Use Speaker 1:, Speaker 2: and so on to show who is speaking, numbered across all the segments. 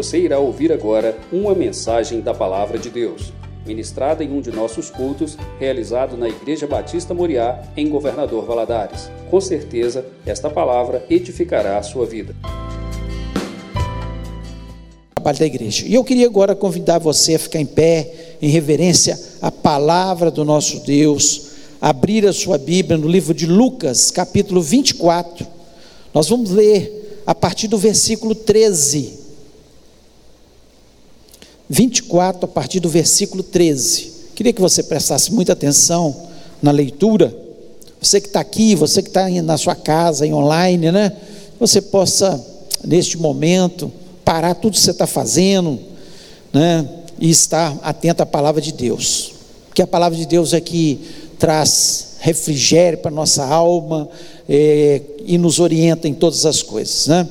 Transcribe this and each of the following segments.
Speaker 1: Você irá ouvir agora uma mensagem da Palavra de Deus, ministrada em um de nossos cultos, realizado na Igreja Batista Moriá, em Governador Valadares. Com certeza, esta palavra edificará a sua vida.
Speaker 2: Trabalho da igreja. E eu queria agora convidar você a ficar em pé, em reverência à palavra do nosso Deus, abrir a sua Bíblia no livro de Lucas, capítulo 24. Nós vamos ler a partir do versículo 13. 24, a partir do versículo 13. Queria que você prestasse muita atenção na leitura. Você que está aqui, você que está na sua casa, em online, né? Você possa, neste momento, parar tudo que você está fazendo, né? E estar atento à palavra de Deus. Porque a palavra de Deus é que traz refrigério para a nossa alma é, e nos orienta em todas as coisas, né?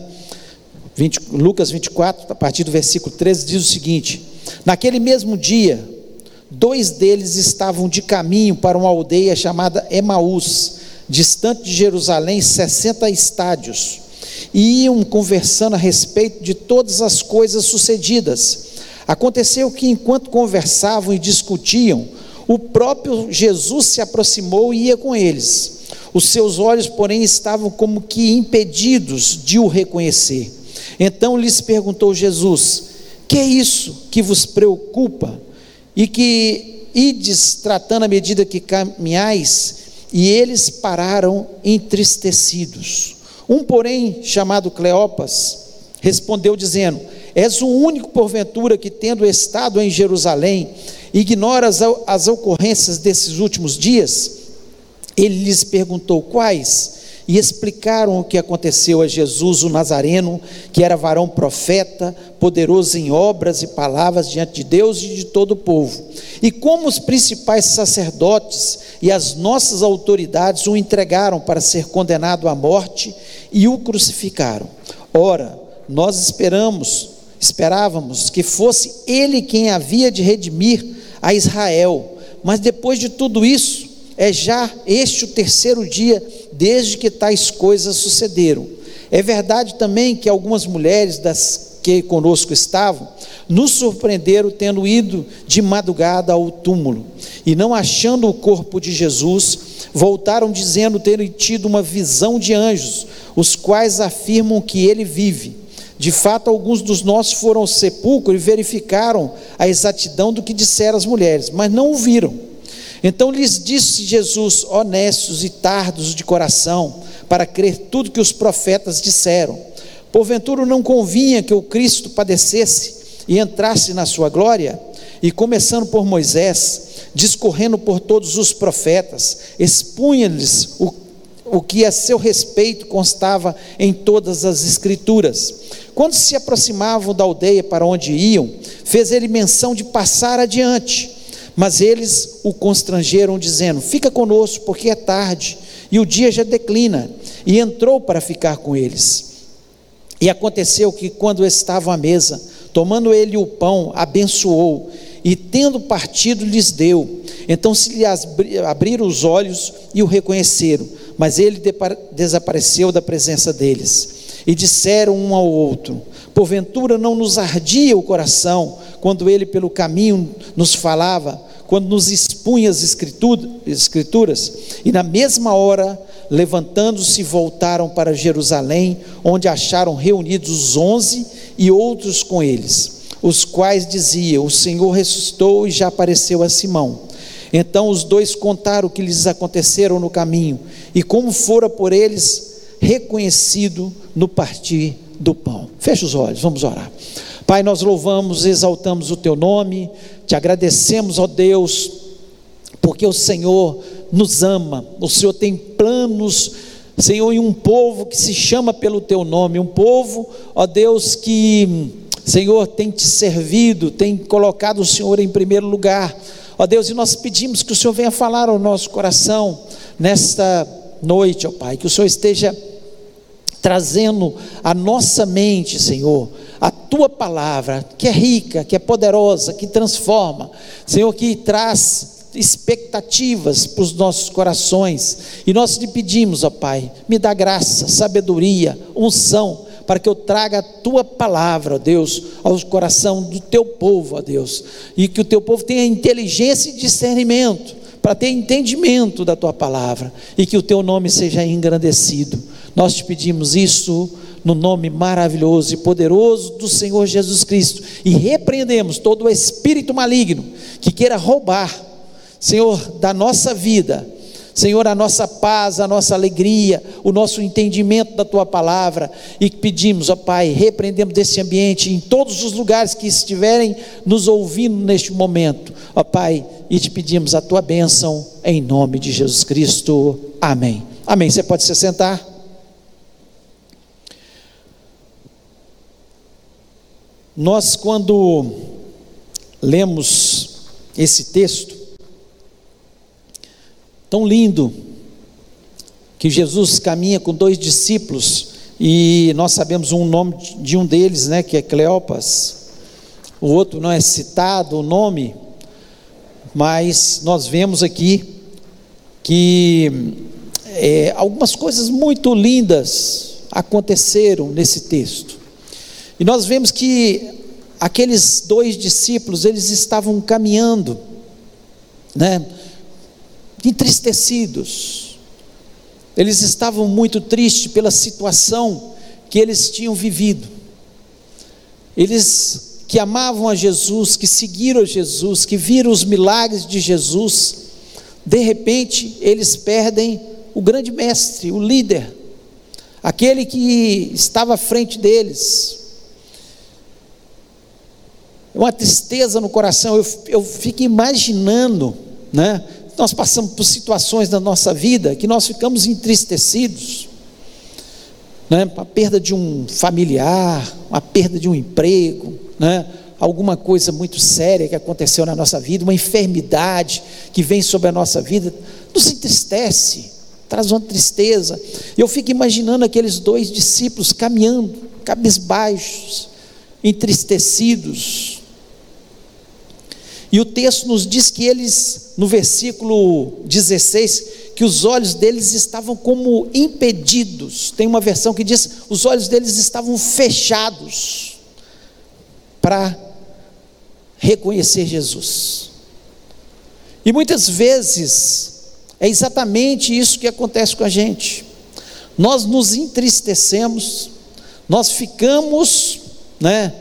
Speaker 2: 20, Lucas 24, a partir do versículo 13, diz o seguinte: Naquele mesmo dia, dois deles estavam de caminho para uma aldeia chamada Emaús, distante de Jerusalém 60 estádios, e iam conversando a respeito de todas as coisas sucedidas. Aconteceu que, enquanto conversavam e discutiam, o próprio Jesus se aproximou e ia com eles. Os seus olhos, porém, estavam como que impedidos de o reconhecer. Então lhes perguntou Jesus: Que é isso que vos preocupa? E que ides tratando à medida que caminhais? E eles pararam entristecidos. Um, porém, chamado Cleopas, respondeu dizendo: És o único, porventura, que, tendo estado em Jerusalém, ignora as, as ocorrências desses últimos dias? Ele lhes perguntou: Quais? E explicaram o que aconteceu a Jesus, o Nazareno, que era varão profeta, poderoso em obras e palavras diante de Deus e de todo o povo. E como os principais sacerdotes e as nossas autoridades o entregaram para ser condenado à morte e o crucificaram. Ora, nós esperamos, esperávamos que fosse ele quem havia de redimir a Israel. Mas depois de tudo isso, é já este o terceiro dia desde que tais coisas sucederam. É verdade também que algumas mulheres das que conosco estavam nos surpreenderam tendo ido de madrugada ao túmulo e não achando o corpo de Jesus, voltaram dizendo terem tido uma visão de anjos, os quais afirmam que ele vive. De fato, alguns dos nossos foram ao sepulcro e verificaram a exatidão do que disseram as mulheres, mas não o viram. Então lhes disse Jesus, honestos e tardos de coração, para crer tudo que os profetas disseram. Porventura não convinha que o Cristo padecesse e entrasse na sua glória? E começando por Moisés, discorrendo por todos os profetas, expunha-lhes o, o que a seu respeito constava em todas as Escrituras. Quando se aproximavam da aldeia para onde iam, fez ele menção de passar adiante mas eles o constrangeram, dizendo: Fica conosco, porque é tarde e o dia já declina. E entrou para ficar com eles. E aconteceu que, quando estavam à mesa, tomando ele o pão, abençoou, e tendo partido, lhes deu. Então se lhe abriram os olhos e o reconheceram, mas ele desapareceu da presença deles. E disseram um ao outro: Porventura não nos ardia o coração quando ele pelo caminho nos falava? Quando nos expunha as escrituras, e na mesma hora, levantando-se, voltaram para Jerusalém, onde acharam reunidos os onze e outros com eles, os quais diziam: O Senhor ressuscitou e já apareceu a Simão. Então os dois contaram o que lhes aconteceram no caminho e como fora por eles reconhecido no partir do pão. Feche os olhos, vamos orar. Pai, nós louvamos, exaltamos o teu nome, te agradecemos, ó Deus, porque o Senhor nos ama, o Senhor tem planos, Senhor, e um povo que se chama pelo teu nome, um povo, ó Deus, que, Senhor, tem te servido, tem colocado o Senhor em primeiro lugar, ó Deus, e nós pedimos que o Senhor venha falar ao nosso coração nesta noite, ó Pai, que o Senhor esteja trazendo a nossa mente, Senhor, a tua palavra, que é rica, que é poderosa, que transforma, Senhor, que traz expectativas para os nossos corações. E nós te pedimos, ó Pai, me dá graça, sabedoria, unção para que eu traga a tua palavra, ó Deus, ao coração do teu povo, ó Deus, e que o teu povo tenha inteligência e discernimento para ter entendimento da tua palavra e que o teu nome seja engrandecido. Nós te pedimos isso no nome maravilhoso e poderoso do Senhor Jesus Cristo e repreendemos todo o espírito maligno que queira roubar, Senhor, da nossa vida Senhor, a nossa paz, a nossa alegria, o nosso entendimento da tua palavra, e pedimos, ó Pai, repreendemos desse ambiente em todos os lugares que estiverem nos ouvindo neste momento, ó Pai, e te pedimos a tua bênção em nome de Jesus Cristo. Amém. Amém. Você pode se sentar. Nós, quando lemos esse texto, Tão lindo que Jesus caminha com dois discípulos e nós sabemos um nome de um deles, né, que é Cleopas. O outro não é citado o nome, mas nós vemos aqui que é, algumas coisas muito lindas aconteceram nesse texto. E nós vemos que aqueles dois discípulos, eles estavam caminhando, né? entristecidos. Eles estavam muito tristes pela situação que eles tinham vivido. Eles que amavam a Jesus, que seguiram a Jesus, que viram os milagres de Jesus, de repente eles perdem o grande mestre, o líder, aquele que estava à frente deles. Uma tristeza no coração, eu, eu fico imaginando, né? nós passamos por situações na nossa vida que nós ficamos entristecidos, né? a perda de um familiar, a perda de um emprego, né? alguma coisa muito séria que aconteceu na nossa vida, uma enfermidade que vem sobre a nossa vida, nos entristece, traz uma tristeza. Eu fico imaginando aqueles dois discípulos caminhando, cabisbaixos, entristecidos, e o texto nos diz que eles, no versículo 16, que os olhos deles estavam como impedidos. Tem uma versão que diz: os olhos deles estavam fechados para reconhecer Jesus. E muitas vezes é exatamente isso que acontece com a gente. Nós nos entristecemos, nós ficamos, né?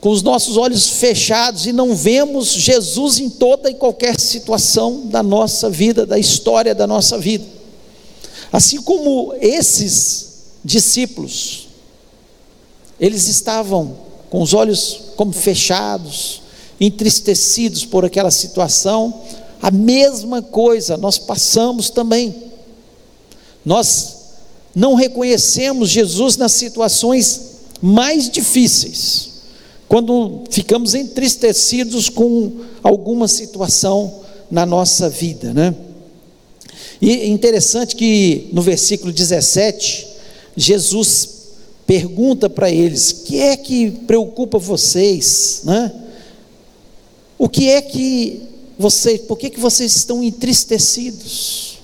Speaker 2: Com os nossos olhos fechados e não vemos Jesus em toda e qualquer situação da nossa vida, da história da nossa vida. Assim como esses discípulos, eles estavam com os olhos como fechados, entristecidos por aquela situação, a mesma coisa nós passamos também. Nós não reconhecemos Jesus nas situações mais difíceis quando ficamos entristecidos com alguma situação na nossa vida, né? E é interessante que no versículo 17, Jesus pergunta para eles: "O que é que preocupa vocês, né? O que é que vocês, por que que vocês estão entristecidos?"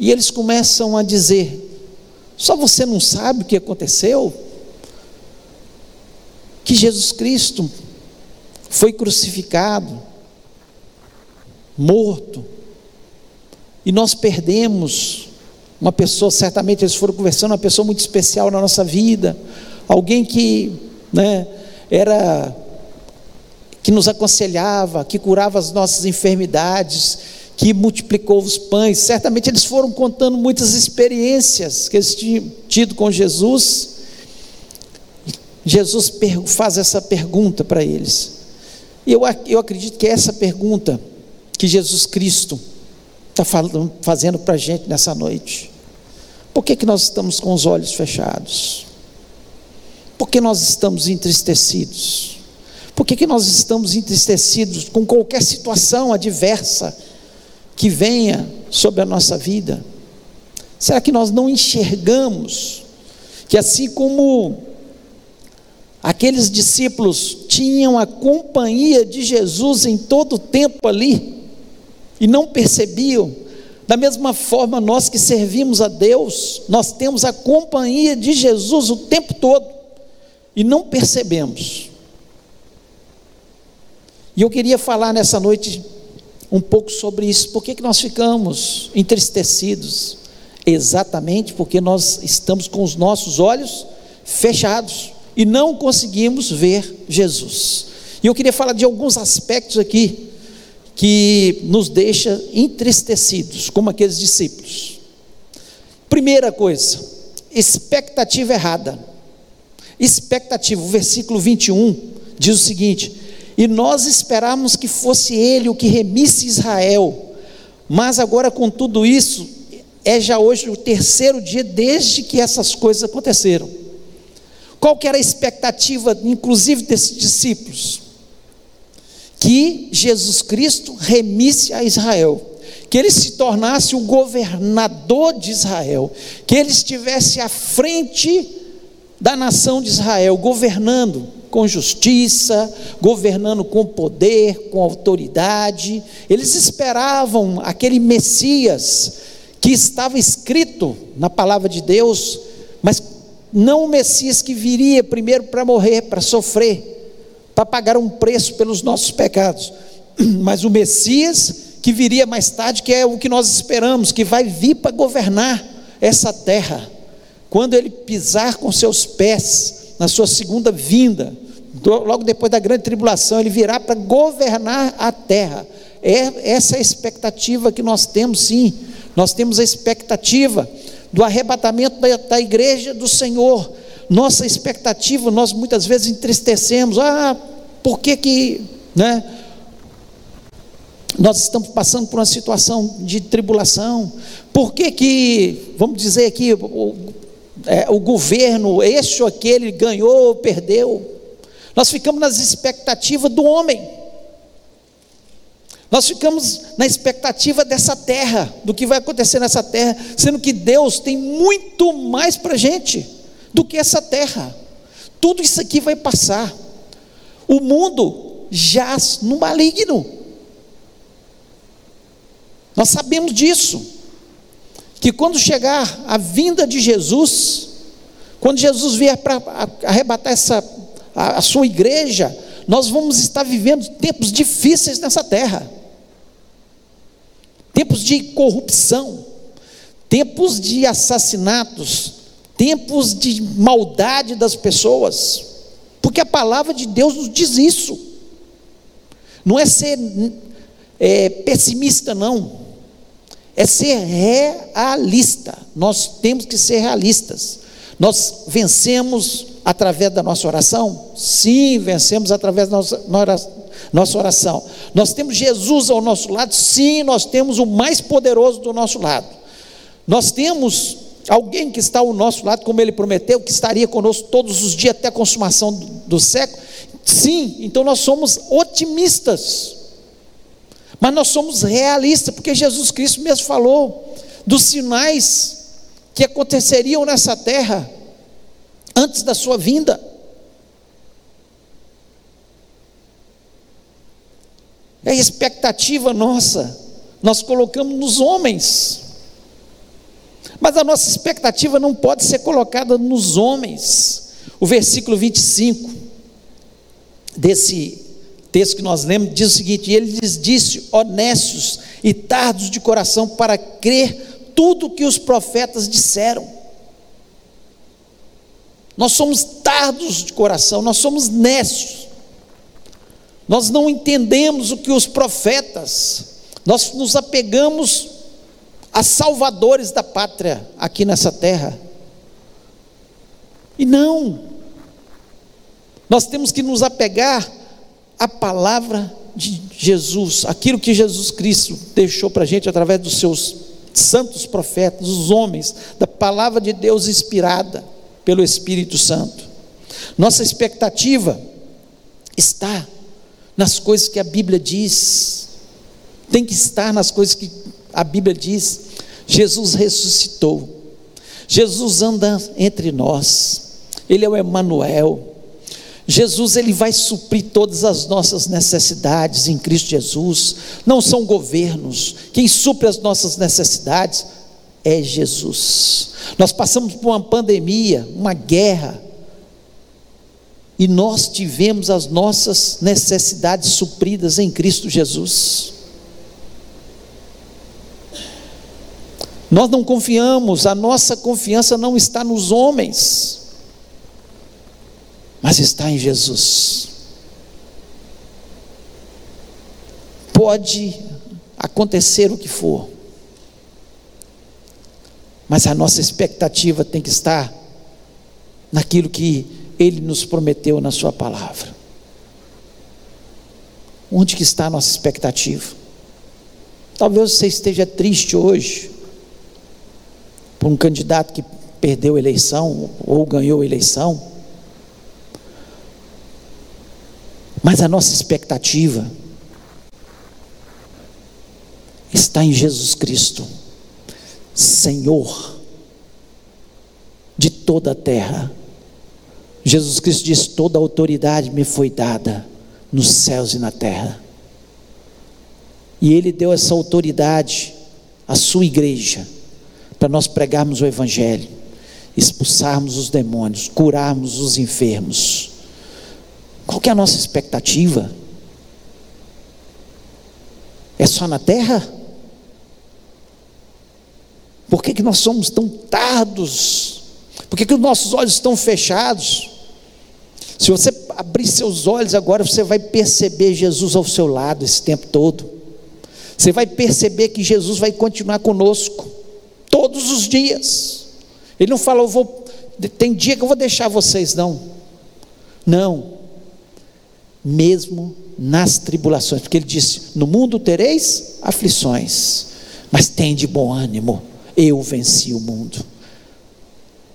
Speaker 2: E eles começam a dizer: "Só você não sabe o que aconteceu?" Que Jesus Cristo foi crucificado, morto, e nós perdemos uma pessoa, certamente eles foram conversando, uma pessoa muito especial na nossa vida, alguém que né, era que nos aconselhava, que curava as nossas enfermidades, que multiplicou os pães. Certamente eles foram contando muitas experiências que eles tinham tido com Jesus Jesus faz essa pergunta para eles. E eu, eu acredito que é essa pergunta que Jesus Cristo está fazendo para a gente nessa noite. Por que, que nós estamos com os olhos fechados? Por que nós estamos entristecidos? Por que, que nós estamos entristecidos com qualquer situação adversa que venha sobre a nossa vida? Será que nós não enxergamos que assim como Aqueles discípulos tinham a companhia de Jesus em todo o tempo ali e não percebiam. Da mesma forma, nós que servimos a Deus, nós temos a companhia de Jesus o tempo todo e não percebemos. E eu queria falar nessa noite um pouco sobre isso. Por que, que nós ficamos entristecidos? Exatamente porque nós estamos com os nossos olhos fechados e não conseguimos ver Jesus. E eu queria falar de alguns aspectos aqui que nos deixa entristecidos, como aqueles discípulos. Primeira coisa, expectativa errada. Expectativa, o versículo 21 diz o seguinte: E nós esperávamos que fosse ele o que remisse Israel, mas agora com tudo isso, é já hoje o terceiro dia desde que essas coisas aconteceram. Qual que era a expectativa, inclusive desses discípulos? que Jesus Cristo remisse a Israel, que ele se tornasse o governador de Israel, que ele estivesse à frente da nação de Israel, governando com justiça, governando com poder, com autoridade. Eles esperavam aquele Messias que estava escrito na palavra de Deus, mas não o Messias que viria primeiro para morrer, para sofrer, para pagar um preço pelos nossos pecados, mas o Messias que viria mais tarde, que é o que nós esperamos, que vai vir para governar essa terra. Quando ele pisar com seus pés na sua segunda vinda, logo depois da grande tribulação, ele virá para governar a terra. É essa é a expectativa que nós temos, sim. Nós temos a expectativa do arrebatamento da, da igreja do Senhor, nossa expectativa, nós muitas vezes entristecemos. Ah, por que que, né? Nós estamos passando por uma situação de tribulação. Por que que, vamos dizer aqui, o, é, o governo, este ou aquele, ganhou ou perdeu? Nós ficamos nas expectativas do homem. Nós ficamos na expectativa dessa terra, do que vai acontecer nessa terra, sendo que Deus tem muito mais para a gente do que essa terra. Tudo isso aqui vai passar. O mundo jaz no maligno. Nós sabemos disso. Que quando chegar a vinda de Jesus, quando Jesus vier para arrebatar essa, a, a sua igreja, nós vamos estar vivendo tempos difíceis nessa terra tempos de corrupção, tempos de assassinatos, tempos de maldade das pessoas, porque a palavra de Deus nos diz isso. Não é ser é, pessimista, não, é ser realista. Nós temos que ser realistas. Nós vencemos através da nossa oração? Sim, vencemos através da nossa, nossa oração. Nós temos Jesus ao nosso lado? Sim, nós temos o mais poderoso do nosso lado. Nós temos alguém que está ao nosso lado, como ele prometeu, que estaria conosco todos os dias até a consumação do, século? Sim, então nós somos otimistas, mas nós somos realistas, porque Jesus Cristo mesmo falou dos sinais que aconteceriam nessa terra antes da sua vinda. É a expectativa nossa, nós colocamos nos homens. Mas a nossa expectativa não pode ser colocada nos homens. O versículo 25 desse texto que nós lemos diz o seguinte: e Ele lhes disse, honestos e tardos de coração, para crer tudo que os profetas disseram. Nós somos tardos de coração, nós somos nécios. Nós não entendemos o que os profetas, nós nos apegamos a salvadores da pátria aqui nessa terra. E não, nós temos que nos apegar à palavra de Jesus, aquilo que Jesus Cristo deixou para a gente através dos seus santos profetas, os homens, da palavra de Deus inspirada pelo Espírito Santo. Nossa expectativa está nas coisas que a Bíblia diz, tem que estar nas coisas que a Bíblia diz: Jesus ressuscitou, Jesus anda entre nós, Ele é o Emanuel. Jesus ele vai suprir todas as nossas necessidades em Cristo Jesus. Não são governos. Quem supre as nossas necessidades é Jesus. Nós passamos por uma pandemia, uma guerra, e nós tivemos as nossas necessidades supridas em Cristo Jesus. Nós não confiamos, a nossa confiança não está nos homens, mas está em Jesus. Pode acontecer o que for, mas a nossa expectativa tem que estar naquilo que Ele nos prometeu na Sua palavra. Onde que está a nossa expectativa? Talvez você esteja triste hoje por um candidato que perdeu a eleição ou ganhou a eleição. Mas a nossa expectativa está em Jesus Cristo. Senhor de toda a terra. Jesus Cristo diz: toda autoridade me foi dada nos céus e na terra. E Ele deu essa autoridade à sua igreja, para nós pregarmos o Evangelho, expulsarmos os demônios, curarmos os enfermos. Qual que é a nossa expectativa? É só na terra? Por que, que nós somos tão tardos? Por que, que os nossos olhos estão fechados? Se você abrir seus olhos agora, você vai perceber Jesus ao seu lado esse tempo todo. Você vai perceber que Jesus vai continuar conosco todos os dias. Ele não fala, eu vou, tem dia que eu vou deixar vocês, não. Não. Mesmo nas tribulações, porque ele disse: No mundo tereis aflições, mas tem de bom ânimo eu venci o mundo.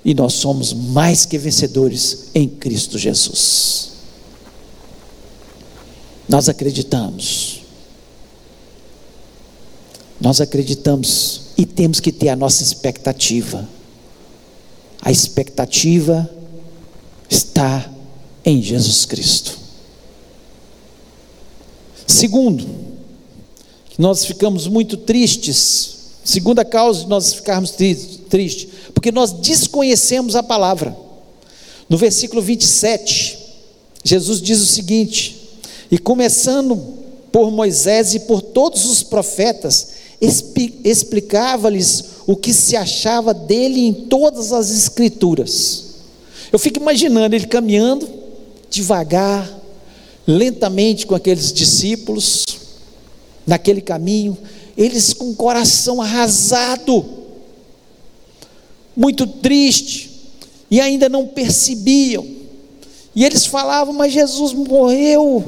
Speaker 2: E nós somos mais que vencedores em Cristo Jesus. Nós acreditamos. Nós acreditamos e temos que ter a nossa expectativa. A expectativa está em Jesus Cristo. Segundo, nós ficamos muito tristes Segunda causa de nós ficarmos tristes, porque nós desconhecemos a palavra. No versículo 27, Jesus diz o seguinte: E começando por Moisés e por todos os profetas, explicava-lhes o que se achava dele em todas as escrituras. Eu fico imaginando ele caminhando devagar, lentamente com aqueles discípulos, naquele caminho, eles com o coração arrasado, muito triste, e ainda não percebiam. E eles falavam, mas Jesus morreu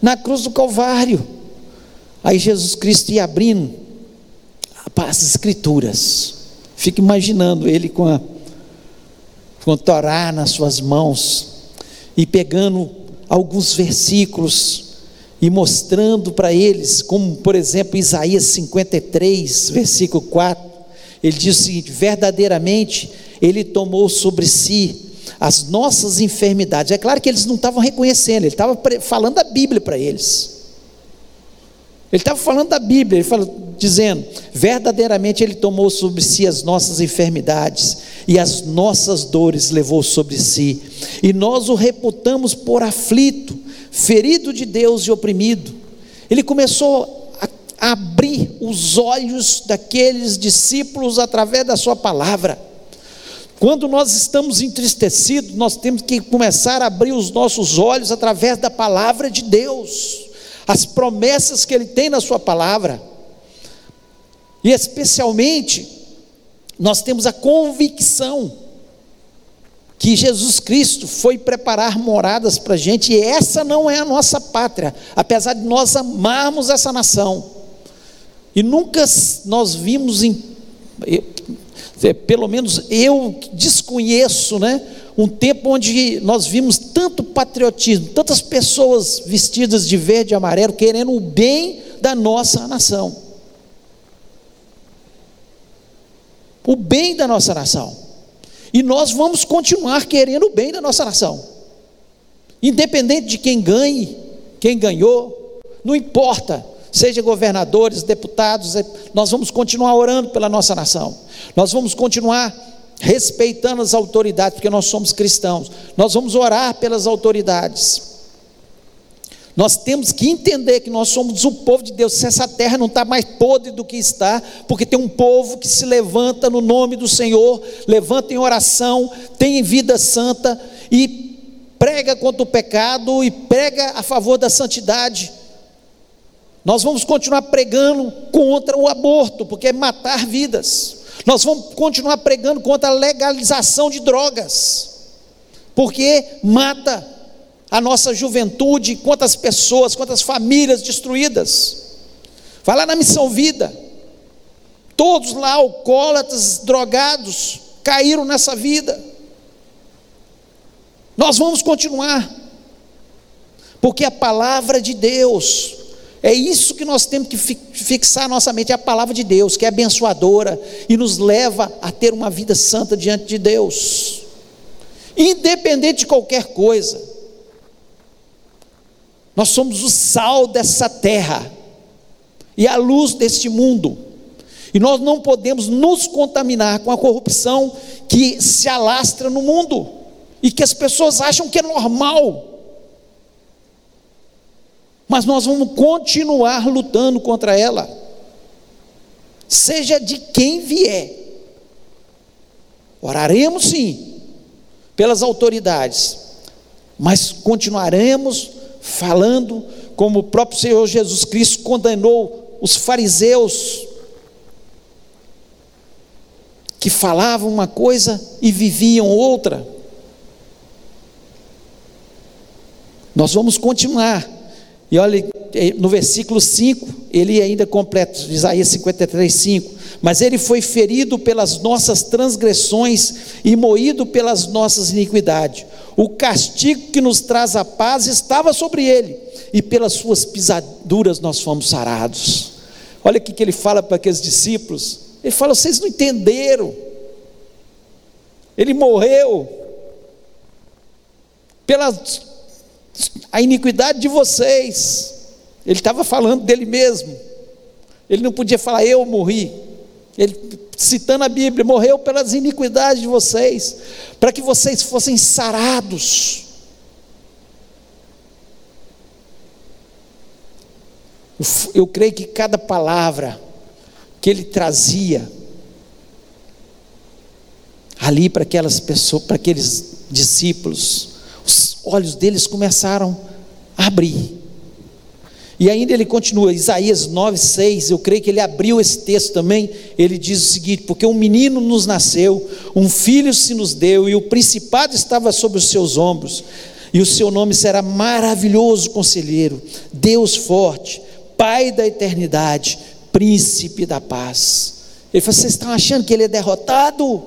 Speaker 2: na cruz do Calvário. Aí Jesus Cristo ia abrindo as escrituras. Fica imaginando ele com a, com a Torá nas suas mãos e pegando alguns versículos e mostrando para eles, como por exemplo Isaías 53, versículo 4, ele diz o seguinte: verdadeiramente ele tomou sobre si as nossas enfermidades. É claro que eles não estavam reconhecendo, ele estava falando da Bíblia para eles. Ele estava falando da Bíblia, ele falou, dizendo: verdadeiramente Ele tomou sobre si as nossas enfermidades e as nossas dores levou sobre si, e nós o reputamos por aflito, ferido de Deus e oprimido, ele começou a abrir os olhos daqueles discípulos através da sua palavra. Quando nós estamos entristecidos, nós temos que começar a abrir os nossos olhos através da palavra de Deus, as promessas que Ele tem na Sua palavra, e especialmente, nós temos a convicção que Jesus Cristo foi preparar moradas para a gente, e essa não é a nossa pátria, apesar de nós amarmos essa nação, e nunca nós vimos, em, pelo menos eu desconheço, né, um tempo onde nós vimos tanto patriotismo, tantas pessoas vestidas de verde e amarelo querendo o bem da nossa nação. O bem da nossa nação. E nós vamos continuar querendo o bem da nossa nação. independente de quem ganhe, quem ganhou, não importa, seja governadores, deputados, é, nós vamos continuar orando pela nossa nação, nós vamos continuar respeitando as autoridades, porque nós somos cristãos, nós vamos orar pelas autoridades. Nós temos que entender que nós somos o povo de Deus. Se essa terra não está mais podre do que está, porque tem um povo que se levanta no nome do Senhor, levanta em oração, tem vida santa e prega contra o pecado e prega a favor da santidade. Nós vamos continuar pregando contra o aborto, porque é matar vidas. Nós vamos continuar pregando contra a legalização de drogas, porque mata a nossa juventude, quantas pessoas, quantas famílias destruídas. Vai lá na Missão Vida, todos lá, alcoólatras, drogados, caíram nessa vida. Nós vamos continuar, porque a palavra de Deus, é isso que nós temos que fixar nossa mente, é a palavra de Deus, que é abençoadora e nos leva a ter uma vida santa diante de Deus, independente de qualquer coisa. Nós somos o sal dessa terra e a luz deste mundo. E nós não podemos nos contaminar com a corrupção que se alastra no mundo e que as pessoas acham que é normal. Mas nós vamos continuar lutando contra ela, seja de quem vier. Oraremos sim pelas autoridades, mas continuaremos falando como o próprio Senhor Jesus Cristo condenou os fariseus que falavam uma coisa e viviam outra. Nós vamos continuar. E olha, eh, no versículo 5, ele ainda completa, Isaías 53, 5. Mas ele foi ferido pelas nossas transgressões e moído pelas nossas iniquidades. O castigo que nos traz a paz estava sobre ele, e pelas suas pisaduras nós fomos sarados. Olha o que ele fala para aqueles discípulos. Ele fala: vocês não entenderam. Ele morreu pela a iniquidade de vocês. Ele estava falando dele mesmo. Ele não podia falar, eu morri. Ele, citando a Bíblia, morreu pelas iniquidades de vocês, para que vocês fossem sarados. Eu creio que cada palavra que ele trazia ali para aquelas pessoas, para aqueles discípulos, os olhos deles começaram a abrir. E ainda ele continua, Isaías 9, 6, eu creio que ele abriu esse texto também, ele diz o seguinte: porque um menino nos nasceu, um filho se nos deu, e o principado estava sobre os seus ombros, e o seu nome será maravilhoso conselheiro, Deus forte, Pai da eternidade, príncipe da paz. Ele falou: vocês estão achando que ele é derrotado?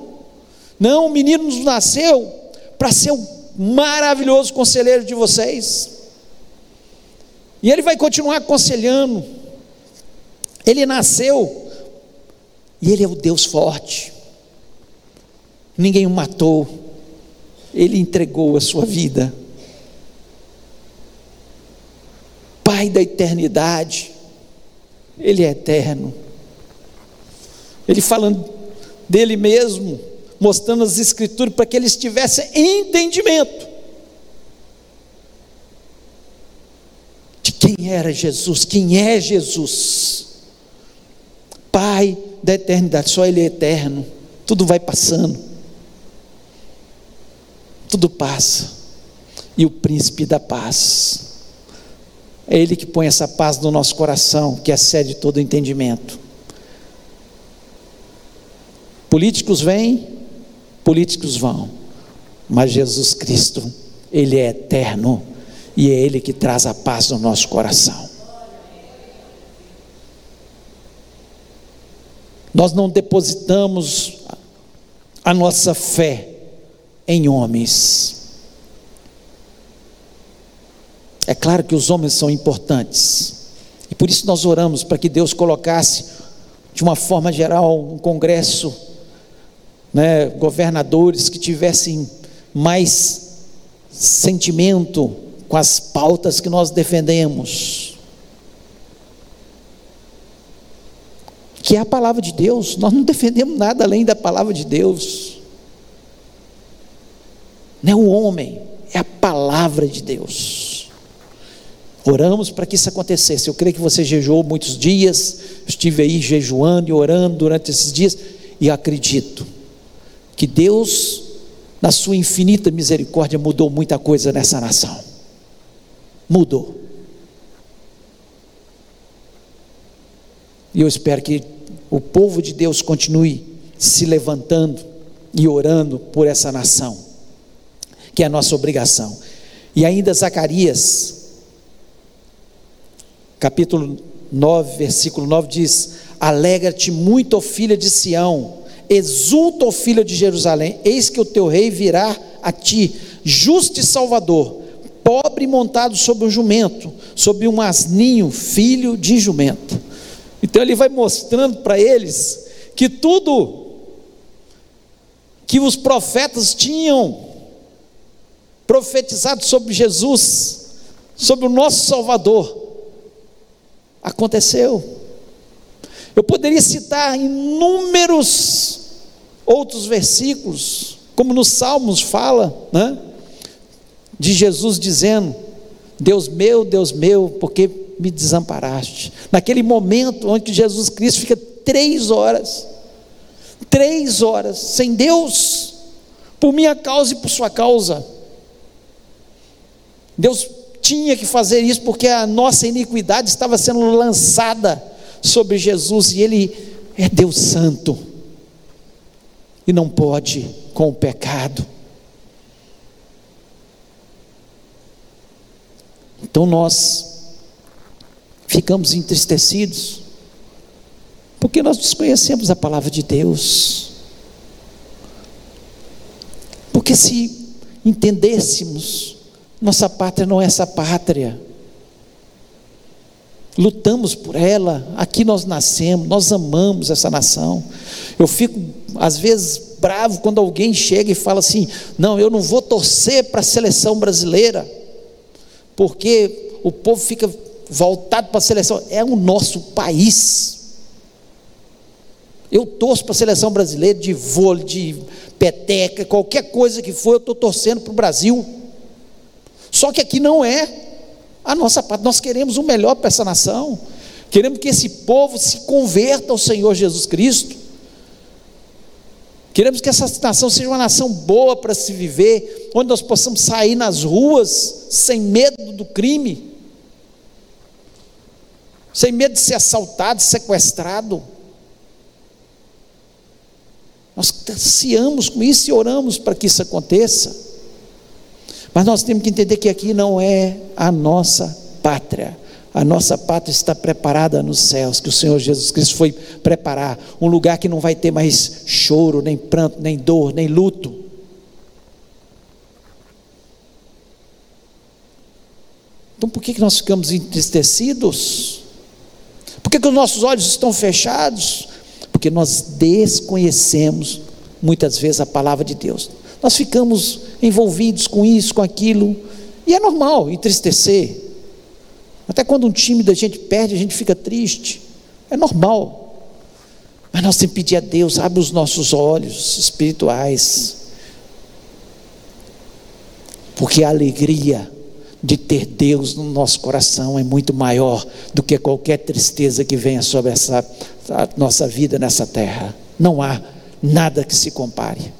Speaker 2: Não, o menino nos nasceu para ser o maravilhoso conselheiro de vocês. E ele vai continuar aconselhando. Ele nasceu e ele é o Deus forte. Ninguém o matou. Ele entregou a sua vida. Pai da eternidade. Ele é eterno. Ele falando dele mesmo, mostrando as escrituras para que eles tivessem entendimento. Quem era Jesus, quem é Jesus. Pai da eternidade, só Ele é eterno, tudo vai passando, tudo passa, e o príncipe da paz, é Ele que põe essa paz no nosso coração, que excede todo entendimento. Políticos vêm, políticos vão, mas Jesus Cristo, Ele é eterno e é Ele que traz a paz no nosso coração. Nós não depositamos a nossa fé em homens. É claro que os homens são importantes, e por isso nós oramos para que Deus colocasse, de uma forma geral, um congresso, né, governadores que tivessem mais sentimento com as pautas que nós defendemos. Que é a palavra de Deus, nós não defendemos nada além da palavra de Deus. Não é o homem, é a palavra de Deus. Oramos para que isso acontecesse. Eu creio que você jejuou muitos dias, estive aí jejuando e orando durante esses dias, e acredito que Deus, na sua infinita misericórdia, mudou muita coisa nessa nação. Mudou. E eu espero que o povo de Deus continue se levantando e orando por essa nação que é a nossa obrigação. E ainda Zacarias, capítulo 9, versículo 9 diz: Alegra-te muito, ó filha de Sião, exulta, ó filha de Jerusalém, eis que o teu rei virá a ti, justo e salvador, pobre montado sobre um jumento, sobre um asninho, filho de jumento. Então ele vai mostrando para eles que tudo que os profetas tinham profetizado sobre Jesus, sobre o nosso Salvador, aconteceu. Eu poderia citar inúmeros outros versículos, como nos Salmos fala, né? De Jesus dizendo: Deus meu, Deus meu, porque me desamparaste. Naquele momento onde Jesus Cristo fica três horas, três horas sem Deus, por minha causa e por sua causa. Deus tinha que fazer isso porque a nossa iniquidade estava sendo lançada sobre Jesus e Ele é Deus Santo e não pode com o pecado. Então nós ficamos entristecidos porque nós desconhecemos a palavra de Deus. Porque se entendêssemos nossa pátria não é essa pátria. Lutamos por ela, aqui nós nascemos, nós amamos essa nação. Eu fico, às vezes, bravo quando alguém chega e fala assim: não, eu não vou torcer para a seleção brasileira, porque o povo fica voltado para a seleção. É o nosso país. Eu torço para a seleção brasileira de vôlei, de peteca, qualquer coisa que for, eu estou torcendo para o Brasil. Só que aqui não é a nossa parte. Nós queremos o melhor para essa nação. Queremos que esse povo se converta ao Senhor Jesus Cristo. Queremos que essa nação seja uma nação boa para se viver, onde nós possamos sair nas ruas sem medo do crime, sem medo de ser assaltado, sequestrado. Nós ansiamos com isso e oramos para que isso aconteça. Mas nós temos que entender que aqui não é a nossa pátria. A nossa pátria está preparada nos céus, que o Senhor Jesus Cristo foi preparar um lugar que não vai ter mais choro, nem pranto, nem dor, nem luto. Então por que, que nós ficamos entristecidos? Por que, que os nossos olhos estão fechados? Porque nós desconhecemos muitas vezes a palavra de Deus. Nós ficamos envolvidos com isso, com aquilo, e é normal entristecer. Até quando um time da gente perde, a gente fica triste. É normal. Mas nós temos que pedir a Deus, abre os nossos olhos espirituais. Porque a alegria de ter Deus no nosso coração é muito maior do que qualquer tristeza que venha sobre essa nossa vida nessa terra. Não há nada que se compare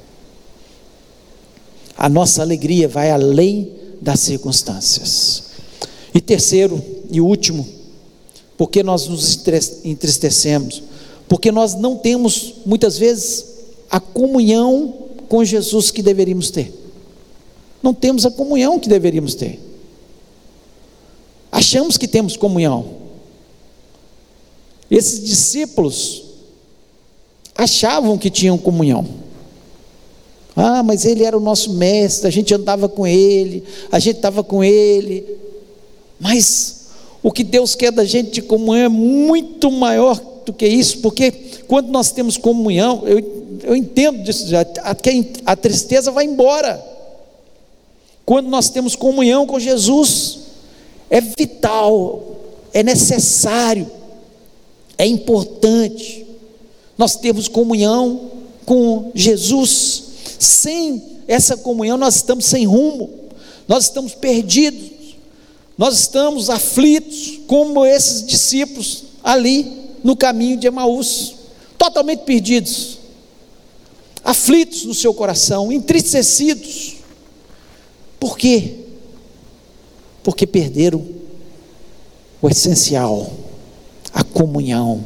Speaker 2: a nossa alegria vai além das circunstâncias. E terceiro e último, porque nós nos entristecemos, porque nós não temos muitas vezes a comunhão com Jesus que deveríamos ter. Não temos a comunhão que deveríamos ter. Achamos que temos comunhão. Esses discípulos achavam que tinham comunhão. Ah, mas ele era o nosso mestre, a gente andava com ele, a gente estava com ele. Mas o que Deus quer da gente de comunhão é muito maior do que isso, porque quando nós temos comunhão, eu, eu entendo disso a, a tristeza vai embora. quando nós temos comunhão com Jesus, é vital, é necessário, é importante. Nós temos comunhão com Jesus. Sem essa comunhão, nós estamos sem rumo, nós estamos perdidos, nós estamos aflitos, como esses discípulos ali no caminho de Emaús, totalmente perdidos, aflitos no seu coração, entristecidos. Por quê? Porque perderam o essencial, a comunhão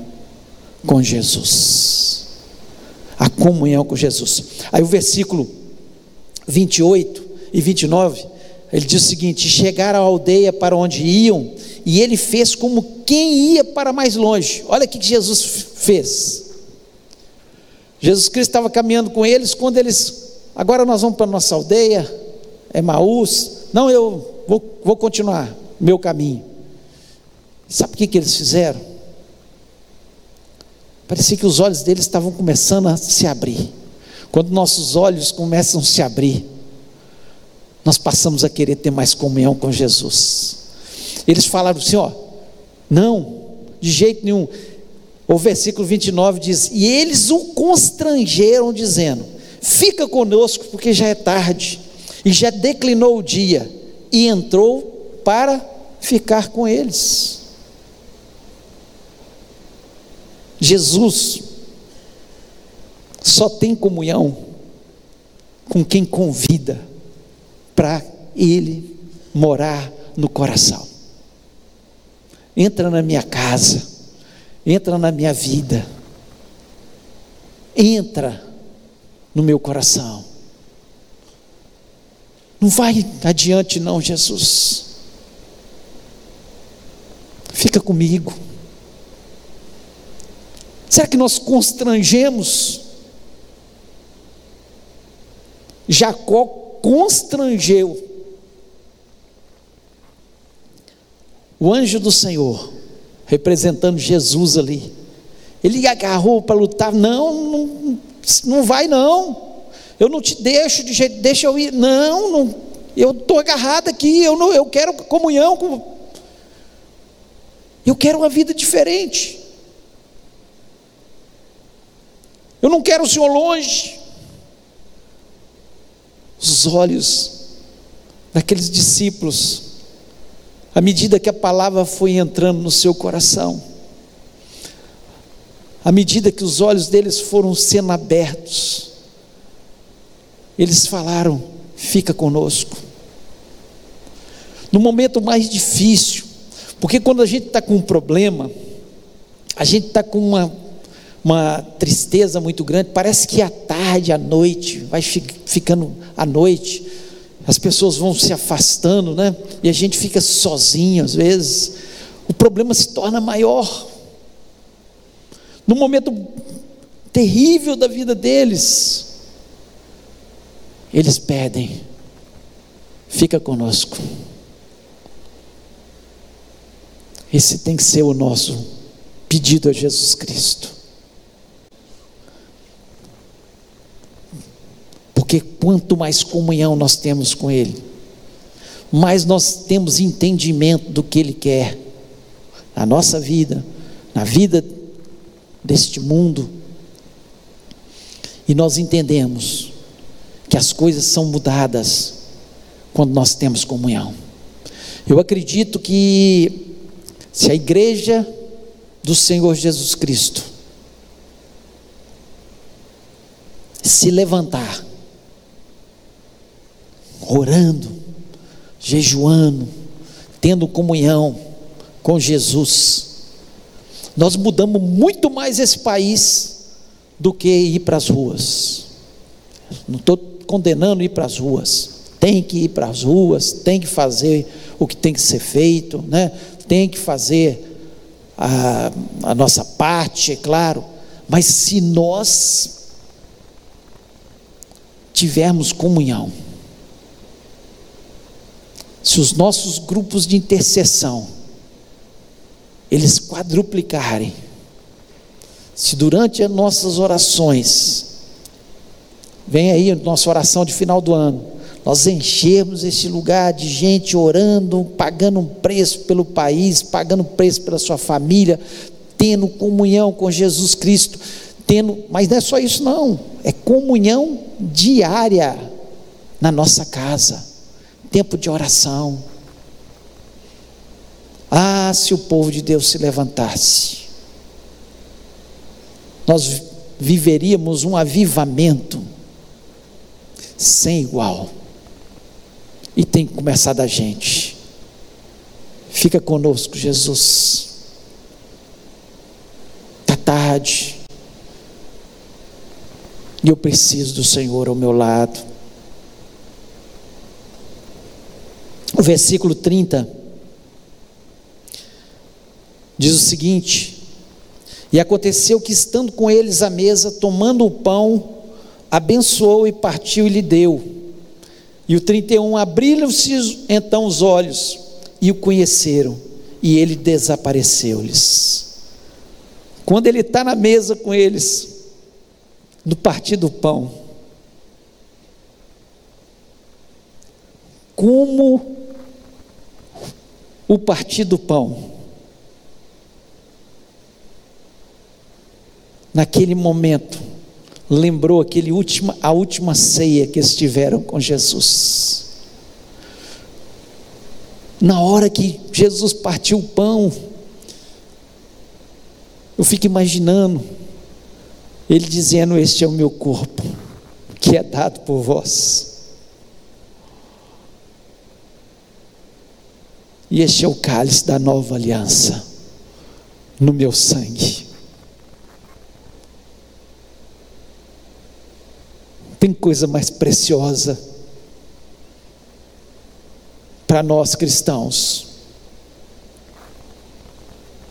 Speaker 2: com Jesus. A comunhão com Jesus. Aí o versículo 28 e 29, ele diz o seguinte: chegaram à aldeia para onde iam, e ele fez como quem ia para mais longe. Olha o que Jesus fez. Jesus Cristo estava caminhando com eles, quando eles, agora nós vamos para a nossa aldeia, é Maús, não, eu vou, vou continuar meu caminho. Sabe o que, que eles fizeram? Parecia que os olhos deles estavam começando a se abrir. Quando nossos olhos começam a se abrir, nós passamos a querer ter mais comunhão com Jesus. Eles falaram assim: ó, não, de jeito nenhum. O versículo 29 diz: E eles o constrangeram, dizendo: Fica conosco, porque já é tarde, e já declinou o dia, e entrou para ficar com eles. Jesus só tem comunhão com quem convida para ele morar no coração entra na minha casa, entra na minha vida, entra no meu coração. Não vai adiante, não, Jesus. Fica comigo. Será que nós constrangemos? Jacó constrangeu. O anjo do Senhor, representando Jesus ali, ele agarrou para lutar, não, não, não vai não, eu não te deixo de jeito, deixa eu ir, não, não eu estou agarrado aqui, eu, não, eu quero comunhão com, eu quero uma vida diferente, eu não quero o Senhor longe, os olhos daqueles discípulos à medida que a palavra foi entrando no seu coração, à medida que os olhos deles foram sendo abertos, eles falaram: fica conosco. No momento mais difícil, porque quando a gente está com um problema, a gente está com uma, uma tristeza muito grande, parece que à tarde, à noite, vai ficando à noite, as pessoas vão se afastando, né? E a gente fica sozinho às vezes. O problema se torna maior. No momento terrível da vida deles, eles pedem: fica conosco. Esse tem que ser o nosso pedido a Jesus Cristo. Porque quanto mais comunhão nós temos com Ele, mais nós temos entendimento do que Ele quer na nossa vida, na vida deste mundo, e nós entendemos que as coisas são mudadas quando nós temos comunhão. Eu acredito que se a igreja do Senhor Jesus Cristo se levantar orando, jejuando, tendo comunhão com Jesus. Nós mudamos muito mais esse país do que ir para as ruas. Não estou condenando ir para as ruas. Tem que ir para as ruas, tem que fazer o que tem que ser feito, né? tem que fazer a, a nossa parte, é claro. Mas se nós tivermos comunhão, se os nossos grupos de intercessão eles quadruplicarem, se durante as nossas orações, vem aí a nossa oração de final do ano, nós enchermos esse lugar de gente orando, pagando um preço pelo país, pagando preço pela sua família, tendo comunhão com Jesus Cristo, tendo, mas não é só isso não, é comunhão diária na nossa casa, tempo de oração. Ah, se o povo de Deus se levantasse, nós viveríamos um avivamento sem igual. E tem que começar da gente. Fica conosco, Jesus. Está tarde. E eu preciso do Senhor ao meu lado. O versículo 30 diz o seguinte: E aconteceu que, estando com eles à mesa, tomando o pão, abençoou e partiu e lhe deu. E o 31, abriram-se então os olhos e o conheceram, e ele desapareceu-lhes. Quando ele está na mesa com eles, no partir do pão, como o partir do pão, naquele momento, lembrou aquele última, a última ceia que eles tiveram com Jesus. Na hora que Jesus partiu o pão, eu fico imaginando ele dizendo: Este é o meu corpo, que é dado por vós. E este é o cálice da nova aliança, no meu sangue. Tem coisa mais preciosa para nós cristãos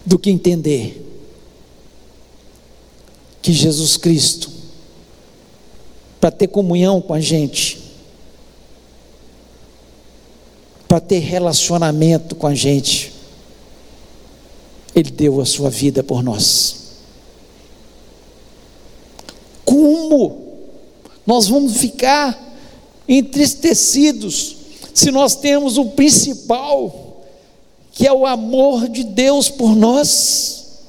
Speaker 2: do que entender que Jesus Cristo, para ter comunhão com a gente, para ter relacionamento com a gente, Ele deu a sua vida por nós. Como nós vamos ficar entristecidos se nós temos o principal, que é o amor de Deus por nós,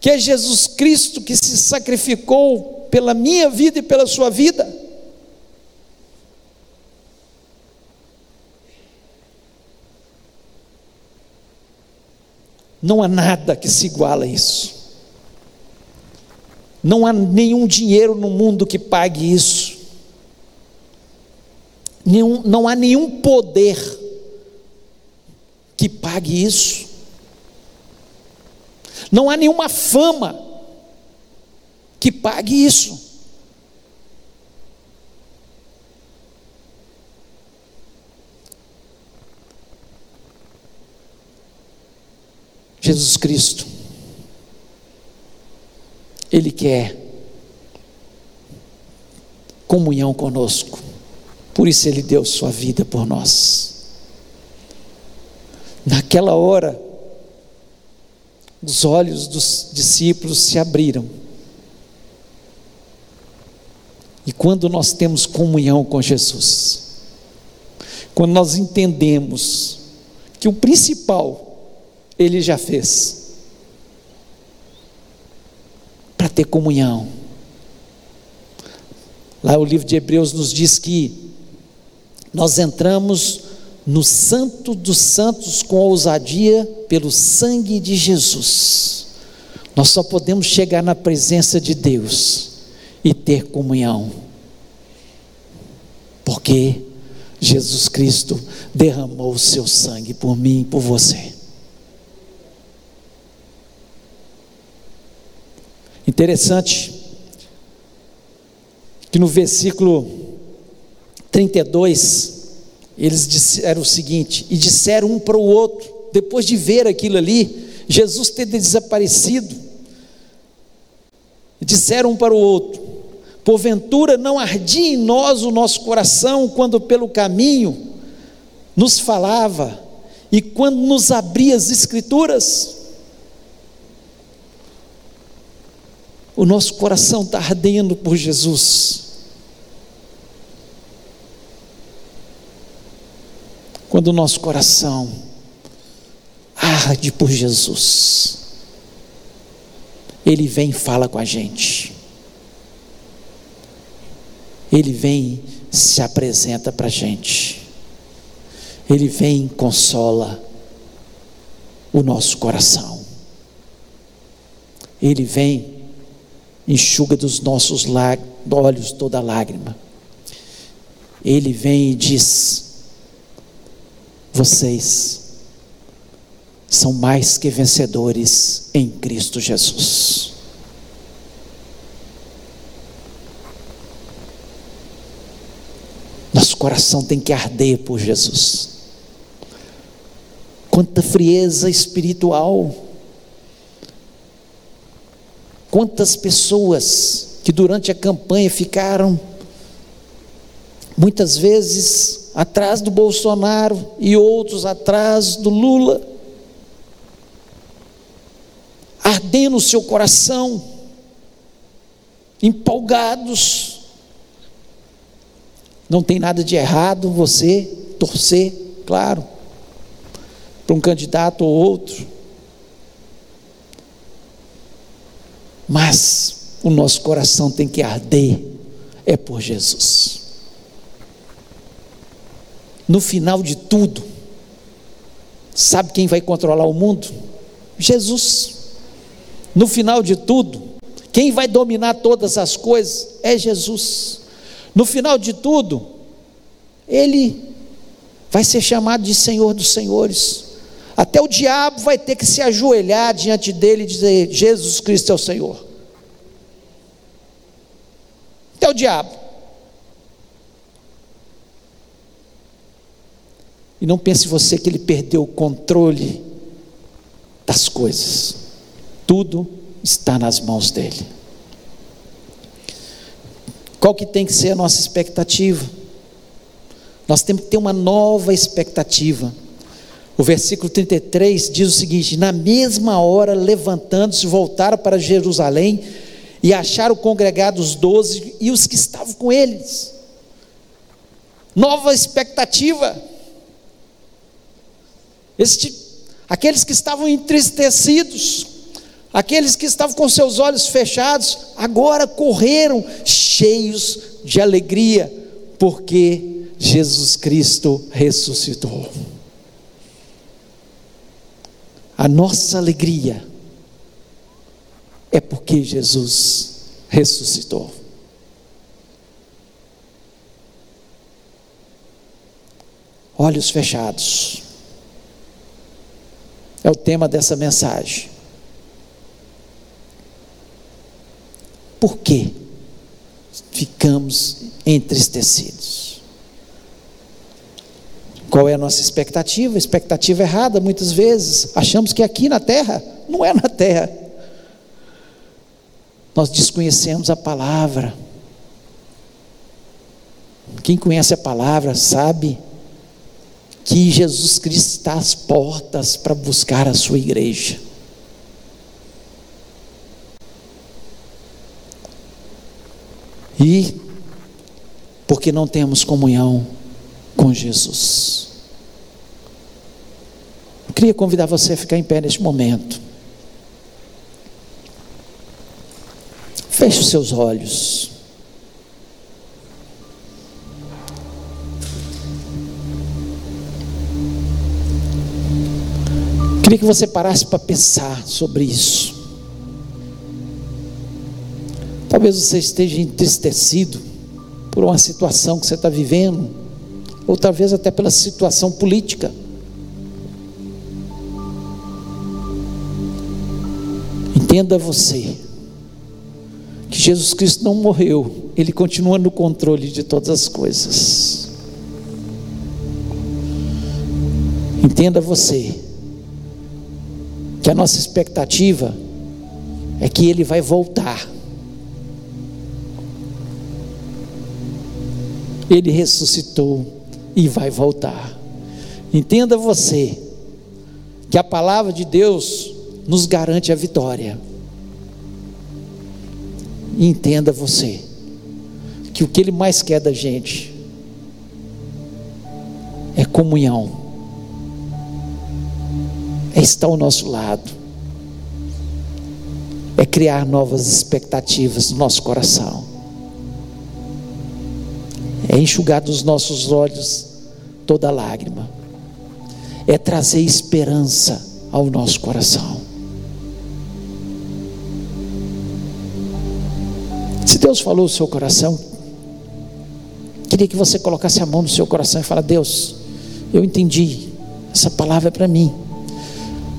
Speaker 2: que é Jesus Cristo que se sacrificou pela minha vida e pela sua vida. Não há nada que se iguala a isso. Não há nenhum dinheiro no mundo que pague isso. Nenhum, não há nenhum poder que pague isso. Não há nenhuma fama que pague isso. Jesus Cristo ele quer comunhão conosco. Por isso ele deu sua vida por nós. Naquela hora, os olhos dos discípulos se abriram. E quando nós temos comunhão com Jesus, quando nós entendemos que o principal ele já fez, para ter comunhão. Lá o livro de Hebreus nos diz que nós entramos no Santo dos Santos com ousadia pelo sangue de Jesus. Nós só podemos chegar na presença de Deus e ter comunhão, porque Jesus Cristo derramou o seu sangue por mim e por você. Interessante que no versículo 32, eles disseram o seguinte: e disseram um para o outro, depois de ver aquilo ali, Jesus ter desaparecido, disseram um para o outro: porventura não ardia em nós o nosso coração quando pelo caminho nos falava e quando nos abria as Escrituras? O nosso coração está ardendo por Jesus. quando o nosso coração arde por Jesus, Ele vem e fala com a gente. Ele vem se apresenta para a gente. Ele vem e consola o nosso coração. Ele vem, enxuga dos nossos olhos toda lágrima. Ele vem e diz: Vocês são mais que vencedores em Cristo Jesus. Nosso coração tem que arder por Jesus. Quanta frieza espiritual. Quantas pessoas que durante a campanha ficaram muitas vezes atrás do Bolsonaro e outros atrás do Lula, ardendo o seu coração, empolgados. Não tem nada de errado você torcer, claro, para um candidato ou outro. Mas o nosso coração tem que arder, é por Jesus no final de tudo, sabe quem vai controlar o mundo? Jesus. No final de tudo, quem vai dominar todas as coisas é Jesus. No final de tudo, Ele vai ser chamado de Senhor dos Senhores. Até o diabo vai ter que se ajoelhar diante dele e dizer: Jesus Cristo é o Senhor. Até o diabo. E não pense você que ele perdeu o controle das coisas. Tudo está nas mãos dele. Qual que tem que ser a nossa expectativa? Nós temos que ter uma nova expectativa. O versículo 33 diz o seguinte: Na mesma hora, levantando-se, voltaram para Jerusalém e acharam congregados os doze e os que estavam com eles. Nova expectativa. Este, aqueles que estavam entristecidos, aqueles que estavam com seus olhos fechados, agora correram cheios de alegria, porque Jesus Cristo ressuscitou. A nossa alegria é porque Jesus ressuscitou. Olhos fechados é o tema dessa mensagem. Por que ficamos entristecidos? Qual é a nossa expectativa? Expectativa errada, muitas vezes. Achamos que aqui na terra, não é na terra. Nós desconhecemos a palavra. Quem conhece a palavra sabe que Jesus Cristo está às portas para buscar a sua igreja. E porque não temos comunhão com Jesus. Eu queria convidar você a ficar em pé neste momento. Feche os seus olhos. Queria que você parasse para pensar sobre isso. Talvez você esteja entristecido por uma situação que você está vivendo, ou talvez até pela situação política. Entenda você que Jesus Cristo não morreu, Ele continua no controle de todas as coisas. Entenda você que a nossa expectativa é que ele vai voltar. Ele ressuscitou e vai voltar. Entenda você que a palavra de Deus nos garante a vitória. Entenda você que o que ele mais quer da gente é comunhão, é estar ao nosso lado, é criar novas expectativas no nosso coração, é enxugar dos nossos olhos toda lágrima, é trazer esperança ao nosso coração. Se Deus falou no seu coração, queria que você colocasse a mão no seu coração e fala: Deus, eu entendi, essa palavra é para mim.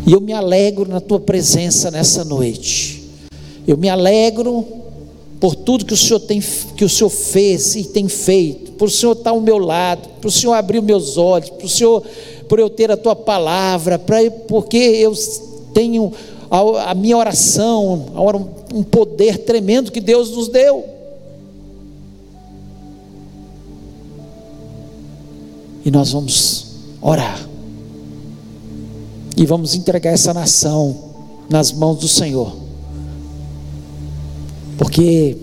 Speaker 2: E eu me alegro na tua presença nessa noite. Eu me alegro por tudo que o Senhor tem que o Senhor fez e tem feito, por o Senhor estar ao meu lado, por o Senhor abrir meus olhos, por o Senhor por eu ter a tua palavra, pra, porque eu tenho a, a minha oração, um poder tremendo que Deus nos deu. E nós vamos orar. E vamos entregar essa nação nas mãos do Senhor. Porque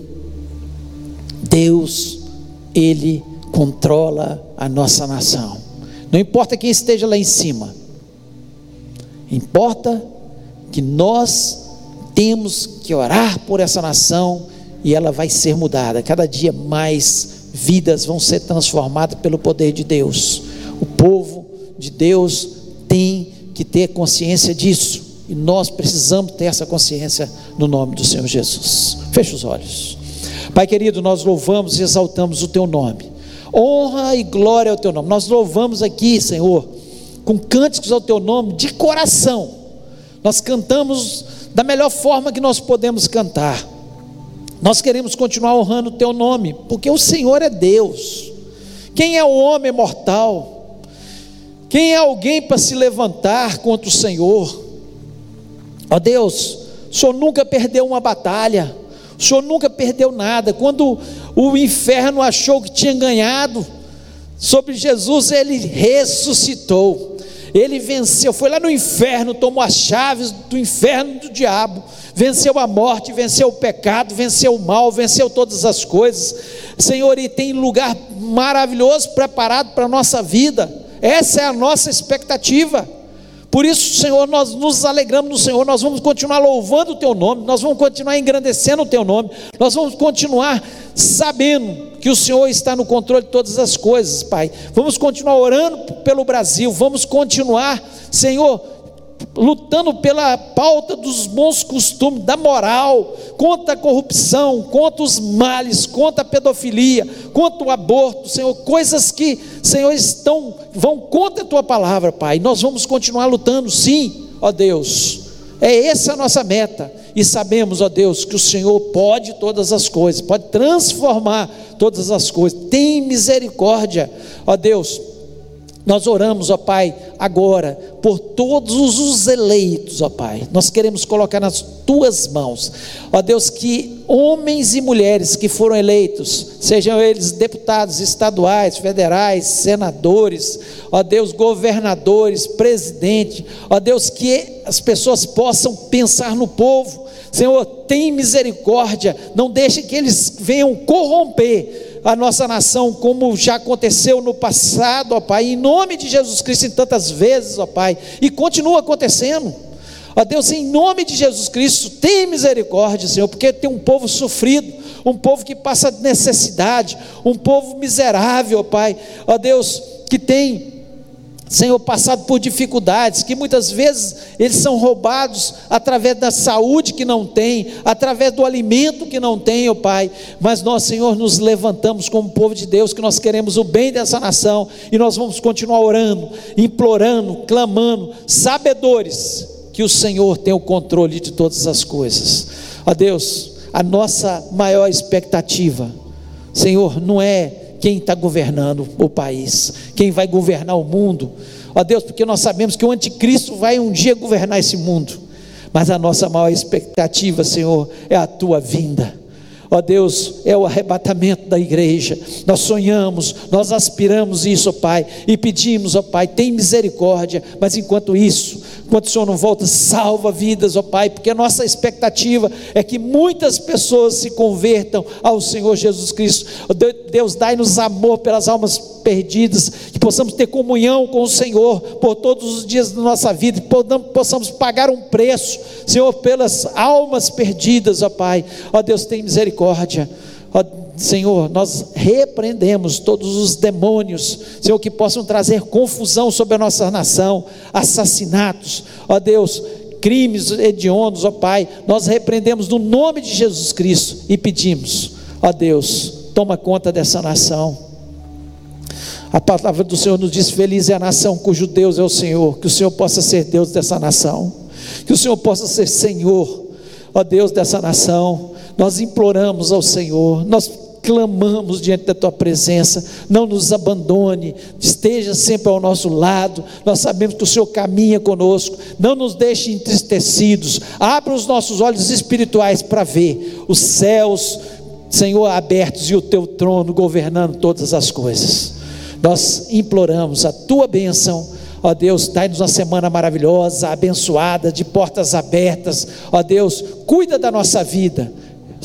Speaker 2: Deus, Ele controla a nossa nação. Não importa quem esteja lá em cima, importa que nós temos que orar por essa nação e ela vai ser mudada. Cada dia mais vidas vão ser transformadas pelo poder de Deus. O povo de Deus tem que ter consciência disso. E nós precisamos ter essa consciência no nome do Senhor Jesus. Feche os olhos. Pai querido, nós louvamos e exaltamos o teu nome. Honra e glória ao teu nome. Nós louvamos aqui, Senhor, com cânticos ao teu nome de coração. Nós cantamos da melhor forma que nós podemos cantar. Nós queremos continuar honrando o teu nome, porque o Senhor é Deus. Quem é o homem mortal? Quem é alguém para se levantar contra o Senhor? Ó Deus, o Senhor nunca perdeu uma batalha. O Senhor nunca perdeu nada. Quando o inferno achou que tinha ganhado sobre Jesus, ele ressuscitou. Ele venceu, foi lá no inferno, tomou as chaves do inferno do diabo, venceu a morte, venceu o pecado, venceu o mal, venceu todas as coisas. Senhor, e tem lugar maravilhoso preparado para a nossa vida. Essa é a nossa expectativa. Por isso, Senhor, nós nos alegramos no Senhor, nós vamos continuar louvando o Teu nome, nós vamos continuar engrandecendo o Teu nome, nós vamos continuar sabendo que o Senhor está no controle de todas as coisas, Pai. Vamos continuar orando pelo Brasil, vamos continuar, Senhor, lutando pela pauta dos bons costumes, da moral, contra a corrupção, contra os males, contra a pedofilia, contra o aborto, Senhor, coisas que, Senhor, estão vão contra a tua palavra, Pai. Nós vamos continuar lutando, sim, ó Deus. É essa a nossa meta. E sabemos, ó Deus, que o Senhor pode todas as coisas, pode transformar todas as coisas. Tem misericórdia, ó Deus nós oramos, ó Pai, agora, por todos os eleitos, ó Pai. Nós queremos colocar nas tuas mãos, ó Deus, que homens e mulheres que foram eleitos, sejam eles deputados estaduais, federais, senadores, ó Deus, governadores, presidente, ó Deus, que as pessoas possam pensar no povo. Senhor, tem misericórdia, não deixe que eles venham corromper a nossa nação, como já aconteceu no passado, ó Pai, em nome de Jesus Cristo, em tantas vezes, ó Pai, e continua acontecendo. Ó Deus, em nome de Jesus Cristo, tem misericórdia, Senhor, porque tem um povo sofrido, um povo que passa necessidade, um povo miserável, ó Pai, ó Deus, que tem Senhor, passado por dificuldades, que muitas vezes eles são roubados através da saúde que não tem, através do alimento que não tem, ó oh Pai. Mas nós, Senhor, nos levantamos como povo de Deus, que nós queremos o bem dessa nação, e nós vamos continuar orando, implorando, clamando, sabedores que o Senhor tem o controle de todas as coisas. Ó Deus, a nossa maior expectativa, Senhor, não é quem está governando o país, quem vai governar o mundo. Ó Deus, porque nós sabemos que o anticristo vai um dia governar esse mundo, mas a nossa maior expectativa, Senhor, é a tua vinda. Ó Deus, é o arrebatamento da igreja. Nós sonhamos, nós aspiramos isso, ó Pai, e pedimos, ó Pai, tem misericórdia, mas enquanto isso, Enquanto o Senhor não volta, salva vidas, ó Pai, porque a nossa expectativa é que muitas pessoas se convertam ao Senhor Jesus Cristo. Deus, dai-nos amor pelas almas perdidas, que possamos ter comunhão com o Senhor por todos os dias da nossa vida, que possamos pagar um preço, Senhor, pelas almas perdidas, ó Pai. Ó Deus, tem misericórdia. Ó Senhor, nós repreendemos todos os demônios, Senhor, que possam trazer confusão sobre a nossa nação, assassinatos, ó Deus, crimes hediondos, ó Pai, nós repreendemos no nome de Jesus Cristo e pedimos, ó Deus, toma conta dessa nação. A palavra do Senhor nos diz: Feliz é a nação cujo Deus é o Senhor, que o Senhor possa ser Deus dessa nação, que o Senhor possa ser Senhor, ó Deus dessa nação. Nós imploramos ao Senhor, nós clamamos diante da tua presença, não nos abandone, esteja sempre ao nosso lado. Nós sabemos que o Senhor caminha conosco, não nos deixe entristecidos. Abra os nossos olhos espirituais para ver os céus, Senhor, abertos e o teu trono governando todas as coisas. Nós imploramos a tua bênção. Ó Deus, dai-nos uma semana maravilhosa, abençoada, de portas abertas. Ó Deus, cuida da nossa vida.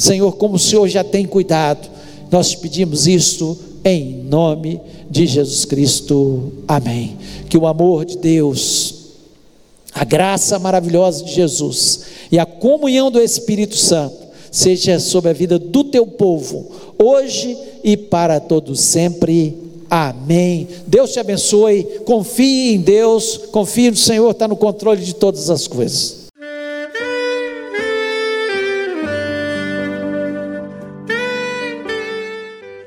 Speaker 2: Senhor, como o Senhor já tem cuidado. Nós pedimos isto em nome de Jesus Cristo. Amém. Que o amor de Deus, a graça maravilhosa de Jesus e a comunhão do Espírito Santo seja sobre a vida do teu povo, hoje e para todos sempre. Amém. Deus te abençoe. Confie em Deus, confie no Senhor, está no controle de todas as coisas.